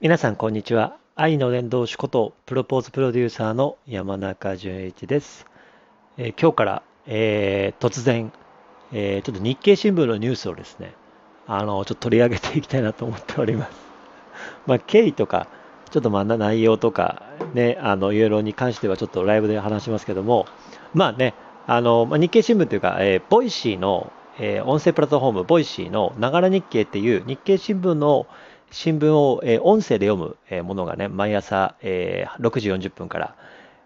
皆さんこんにちは。愛の伝道師ことプロポーズプロデューサーの山中淳一です、えー今日から、えー突然、えーちょっと日経新聞のニュースをですねあのちょっと取り上げていきたいなと思っております。まあ経緯とかちょっとまあ内容とかねあのいろいろに関してはちょっとライブで話しますけどもまあねあの、まあ、日経新聞というか、えーボイシーの、え音声プラットフォームボイシーのながら日経っていう日経新聞の新聞を、え音声で読む、えものがね、毎朝、え6時40分から、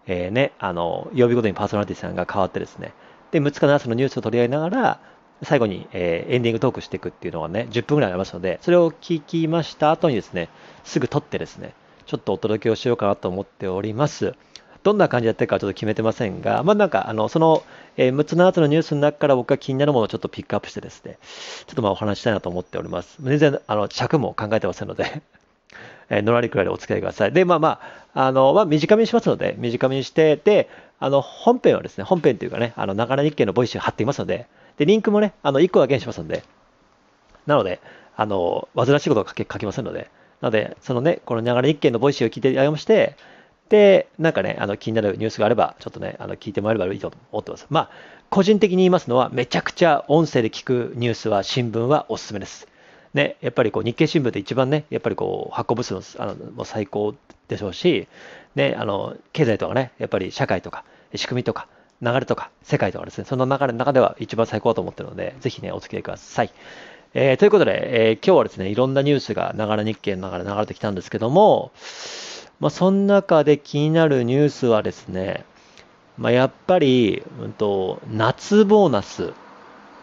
えね、あの、曜日ごとにパーソナリティさんが変わってですね、で、6日の朝のニュースを取り上げながら、最後に、えエンディングトークしていくっていうのがね、10分ぐらいありますので、それを聞きました後にですね、すぐ撮ってですね、ちょっとお届けをしようかなと思っております。どんな感じでやってるかはちょっと決めてませんが、まあなんか、あの、その、えー6つの後のニュースの中から僕が気になるものをちょっとピックアップしてですね、ちょっとまあお話したいなと思っております。全然、あの、尺も考えてませんので、えーのらりくらいでお付き合いください。で、まあまあ、あの、まあ短めにしますので、短めにして、で、あの、本編はですね、本編というかね、あの、ながら日経のボイス貼っていますので、で、リンクもね、あの、1個だけにしますので、なので、あの、煩わしいことを書け書きませんので、なので、そのね、このながら日経のボイスを聞いてあげまして、で、なんかね、あの気になるニュースがあれば、ちょっとね、あの聞いてもらえればいいと思ってます。まあ、個人的に言いますのは、めちゃくちゃ音声で聞くニュースは、新聞はおすすめです。ね、やっぱりこう日経新聞って一番ね、やっぱりこう発行部数のあのもう最高でしょうし、ね、あの経済とかね、やっぱり社会とか仕組みとか流れとか世界とかですね、その流れの中では一番最高だと思ってるので、ぜひね、お付き合いください。えーということで、えー今日はですね、いろんなニュースがながら日経の中で流れてきたんですけども、まあ、その中で気になるニュースはですね、まあ、やっぱり、うんと、夏ボーナス、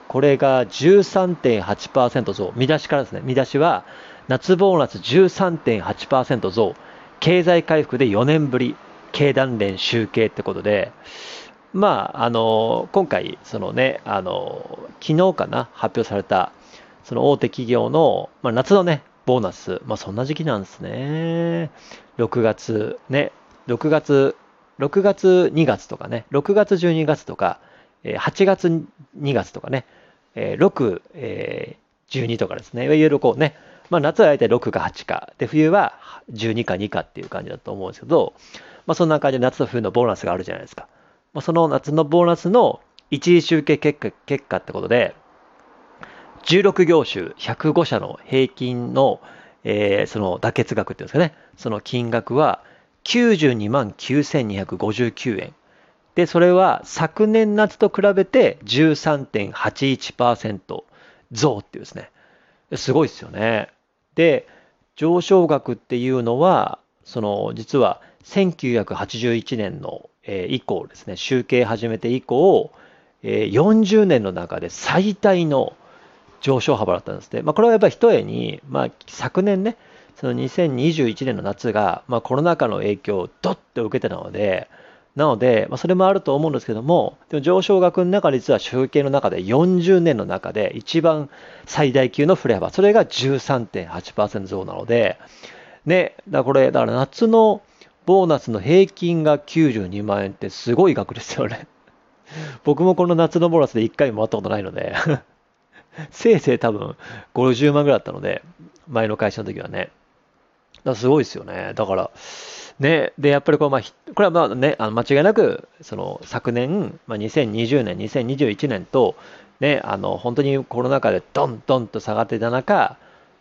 これが13.8%増、見出しからですね、見出しは、夏ボーナス13.8%増、経済回復で4年ぶり、経団連集計ってことで、まあ、あの、今回、そのね、あの、昨日かな、発表された、その大手企業の、まあ、夏のね、ボーナス、まあ、そんな時期なんですね。6月、ね、6月、6月、2月とかね、6月、12月とか、8月、2月とかね、6、えー12とかですね、いわゆるこうね、まあ、夏は大体6か8か、で、冬は12か2かっていう感じだと思うんですけど、まあ、そんな感じで夏と冬のボーナスがあるじゃないですか。まあ、その夏のボーナスの一次集計結果結果ってことで、16業種105社の平均の、えーその妥結額っていうんですかね、その金額は92万9259円。で、それは昨年夏と比べて13.81%増っていうですね。すごいですよね。で、上昇額っていうのは、その実は1981年の、えー以降ですね、集計始めて以降、えー40年の中で最大の上昇幅だったんですね。まあ、これはやっぱり一重に、まあ、昨年ね、その2021年の夏が、まあ、コロナ禍の影響をドッと受けてたので、なので、まあ、それもあると思うんですけども、でも上昇額の中実は集計の中で40年の中で一番最大級の振れ幅、それが13.8%増なので、ね、だからこれ、だから夏のボーナスの平均が92万円ってすごい額ですよね。僕もこの夏のボーナスで1回ももらったことないので、せいぜい多分50万ぐらいだったので、前の会社の時はね。だすごいですよね。だから、ね、で、やっぱりこれ,、まあ、これはまあね、あの間違いなく、その昨年、まあ、2020年、2021年と、ね、あの本当にコロナ禍でドンドンと下がっていた中、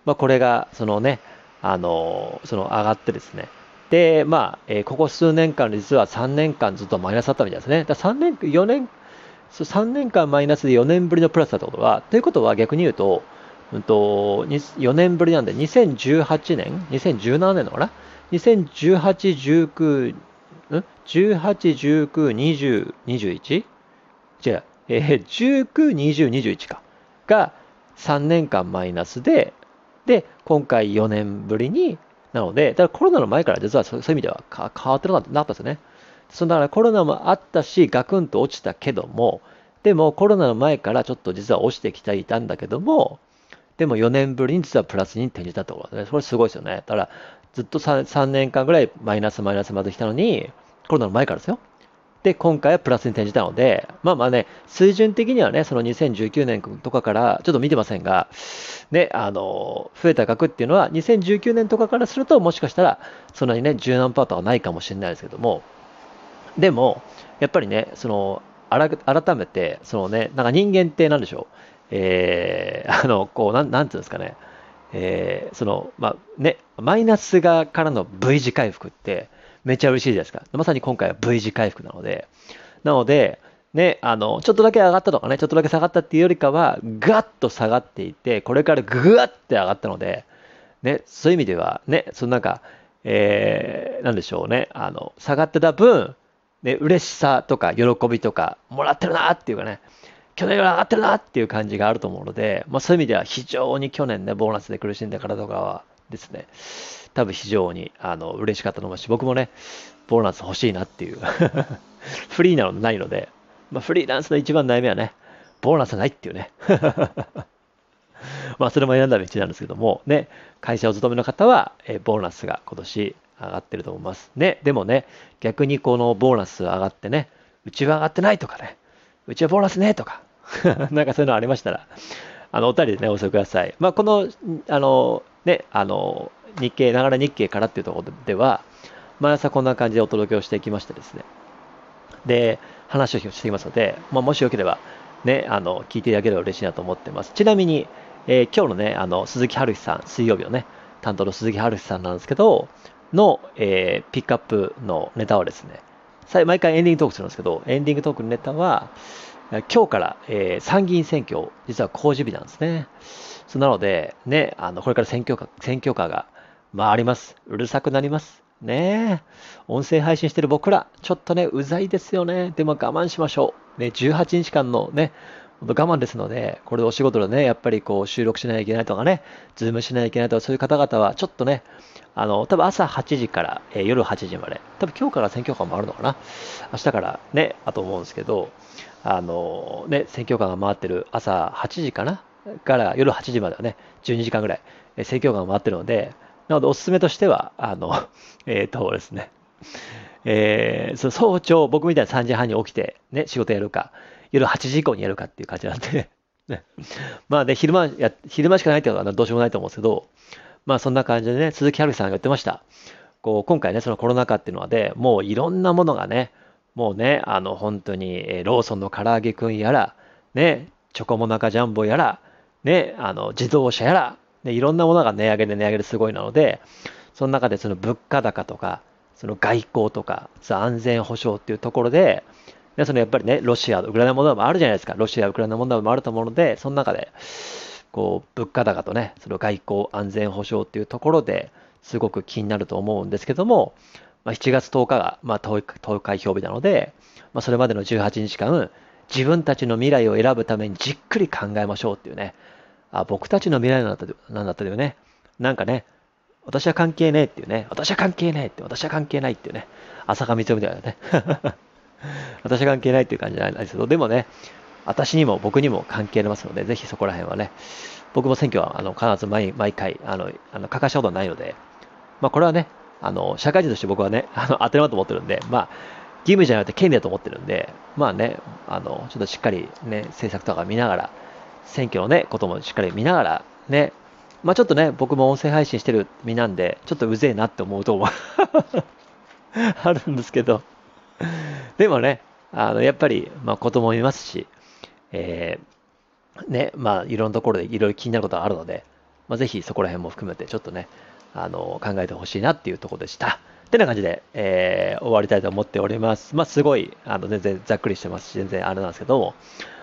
まあ、これが、そのね、あの、その上がってですね、で、まあ、えーここ数年間、実は3年間ずっとマイナスだったみたいですね。だ3年、4年、3年間マイナスで4年ぶりのプラスだったことは、ということは逆に言うと、うんと、4年ぶりなんで、2018年、2017年のかな ?2018、19、ん ?18、19、20、21? 違う、えー19、20、21か。が3年間マイナスで、で、今回4年ぶりに、なので、だコロナの前から実はそういう意味では変わってなかったなったですよね。そのだからコロナもあったし、ガクンと落ちたけども、でもコロナの前からちょっと実は落ちてきていたんだけども、でも4年ぶりに実はプラスに転じたってことですね。これすごいですよね。だからずっと 3, 3年間ぐらいマイナスマイナスまで来たのに、コロナの前からですよ。で、今回はプラスに転じたので、まあまあね、水準的にはね、その2019年とかからちょっと見てませんが、ね、あの、増えた額っていうのは、2019年とかからすると、もしかしたら、そんなにね、十何パートはないかもしれないですけども、でも、やっぱりね、その、改めて、そのね、なんか人間って何でしょう、えー、あの、こう、なん、なんていうんですかね、えー、その、まあ、ね、マイナスがからの V 字回復って、めっちゃ嬉しいじゃないですか。まさに今回は V 字回復なので、なので、ね、あの、ちょっとだけ上がったとかね、ちょっとだけ下がったっていうよりかは、ガッと下がっていて、これからぐわって上がったので、ね、そういう意味では、ね、そのなんか、えー、なんでしょうね、あの、下がってた分、ね、嬉しさとか喜びとか、もらってるなっていうかね、去年より上がってるなっていう感じがあると思うので、まあ、そういう意味では非常に去年ね、ボーナスで苦しんだからとかはですね、多分非常にあの嬉しかったと思うし、僕もね、ボーナス欲しいなっていう。フリーなのないので、まあ、フリーランスの一番悩みはね、ボーナスないっていうね。まあ、それも選んだ道なんですけども、ね、会社を勤めの方は、えボーナスが今年上がってると思います。ね、でもね、逆にこのボーナス上がってね、うちは上がってないとかね、うちはボーナスねとか、なんかそういうのありましたら、あの、お便りでね、お寄せください。まあ、この、あの、ね、あの、日経、ながら日経からっていうところでは、毎朝こんな感じでお届けをしていきましてですね。で、話をしていきますので、まあ、もしよければ、ね、あの、聞いていただければ嬉しいなと思ってます。ちなみに、えー、今日のね、あの、鈴木春日さん、水曜日のね、担当の鈴木春日さんなんですけど、の、えー、ピックアップのネタはですね、毎回エンディングトークするんですけど、エンディングトークのネタは、今日から、えー、参議院選挙、実は公示日なんですね。そなので、ね、あの、これから選挙カ選挙カーが回ります。うるさくなります。ね音声配信してる僕ら、ちょっとね、うざいですよね。でも我慢しましょう。ね、18日間のね、我慢ですので、これでお仕事でね、やっぱりこう収録しないといけないとかね、ズームしないといけないとか、そういう方々はちょっとね、あの、多分朝8時から、えー、夜8時まで、多分今日から選挙カーもあるのかな。明日からね、あと思うんですけど、あのね、選挙カーが回ってる朝8時かなから夜8時まではね、12時間ぐらい、えー、選挙カーが回ってるので、なのでおすすめとしては、あの、えっ、ー、とですね、えー、その早朝、僕みたいに3時半に起きて、ね、仕事やるか、夜8時以降にやるかっていう感じなんで、ね、まあね、昼間や、昼間しかないってことはどうしようもないと思うんですけど、まあそんな感じでね、鈴木春樹さんが言ってました。こう、今回ね、そのコロナ禍っていうのはね、もういろんなものがね、もうね、あの、本当に、えー、ローソンの唐揚げくんやら、ね、チョコモナカジャンボやら、ね、あの、自動車やら、ね、いろんなものが値上げで値上げですごいなので、その中でその物価高とか、その外交とか、安全保障っていうところで、でそのやっぱりね、ロシア、ウクライナ問題もあるじゃないですか。ロシア、ウクライナ問題もあると思うので、その中で、こう、物価高とね、その外交、安全保障っていうところですごく気になると思うんですけども、まあ、7月10日が、まあ、投開票日なので、まあ、それまでの18日間、自分たちの未来を選ぶためにじっくり考えましょうっていうね、あ僕たちの未来なんだったよね、なんかね、私は関係ねえっていうね、私は関係ねえって、私は関係ないっていうね、浅香光代みたいなね、私は関係ないっていう感じじゃなんですけど、でもね、私にも僕にも関係ありますので、ぜひそこら辺はね、僕も選挙はあの必ず毎毎回、あの、あの欠かしたことはないので、まあこれはね、あの、社会人として僕はね、あの、当たり前と思ってるんで、まあ、義務じゃなくて権利だと思ってるんで、まあね、あの、ちょっとしっかりね、政策とか見ながら、選挙のね、こともしっかり見ながら、ね、まあちょっとね、僕も音声配信してる身なんで、ちょっとうぜえなって思うと思う あるんですけど、でもね、あの、やっぱり、まあ子供いますし、えー、ね、まあいろんなところでいろいろ気になることがあるので、まあぜひそこら辺も含めてちょっとね、あの、考えてほしいなっていうところでした。ってな感じで、えー、終わりたいと思っております。まあ、すごい、あの、全然ざっくりしてますし、全然あれなんですけども、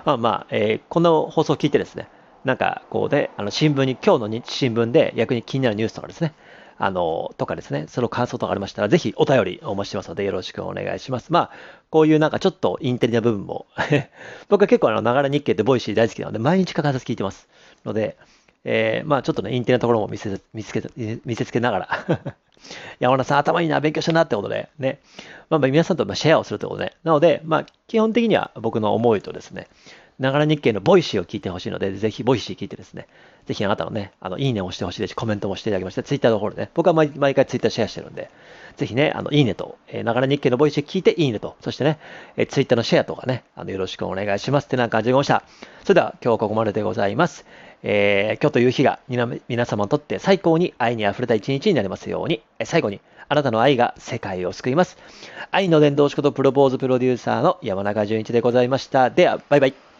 まあまあ、えー、この放送を聞いてですね、なんか、こうで、あの、新聞に、今日の新聞で逆に気になるニュースとかですね、あの、とかですね、その感想とかありましたら、ぜひお便りお待ちしてますので、よろしくお願いします。まあ、こういうなんかちょっとインテリな部分も 僕は結構あの、ながら日経ってボイシー大好きなので、毎日欠かさず聞いてます。ので、えー、まあちょっとね、インテリなところも見せ見つけ見せつけながら 山田さん頭いいな、勉強したなってことで、ね。まあ、皆さんとシェアをするということで、なので、まあ、基本的には僕の思いとですね、ながら日経のボイシーを聞いてほしいので、ぜひボイシー聞いてですね、ぜひあなたのね、あの、いいねを押してほしいですし、コメントもしていただきまして、ツイッターの方でね、僕は毎毎回ツイッターシェアしてるんで、ぜひね、あの、いいねと、えー、ながら日経のボイス聞いていいねと、そしてね、えー、ツイッターのシェアとかね、あの、よろしくお願いしますってな感じでございました。それでは、今日はここまででございます。えー、今日という日が皆様にとって最高に愛に溢れた一日になりますように、え最後に、あなたの愛が世界を救います。愛の伝道師ことプロポーズプロデューサーの山中淳一でございました。では、バイバイ。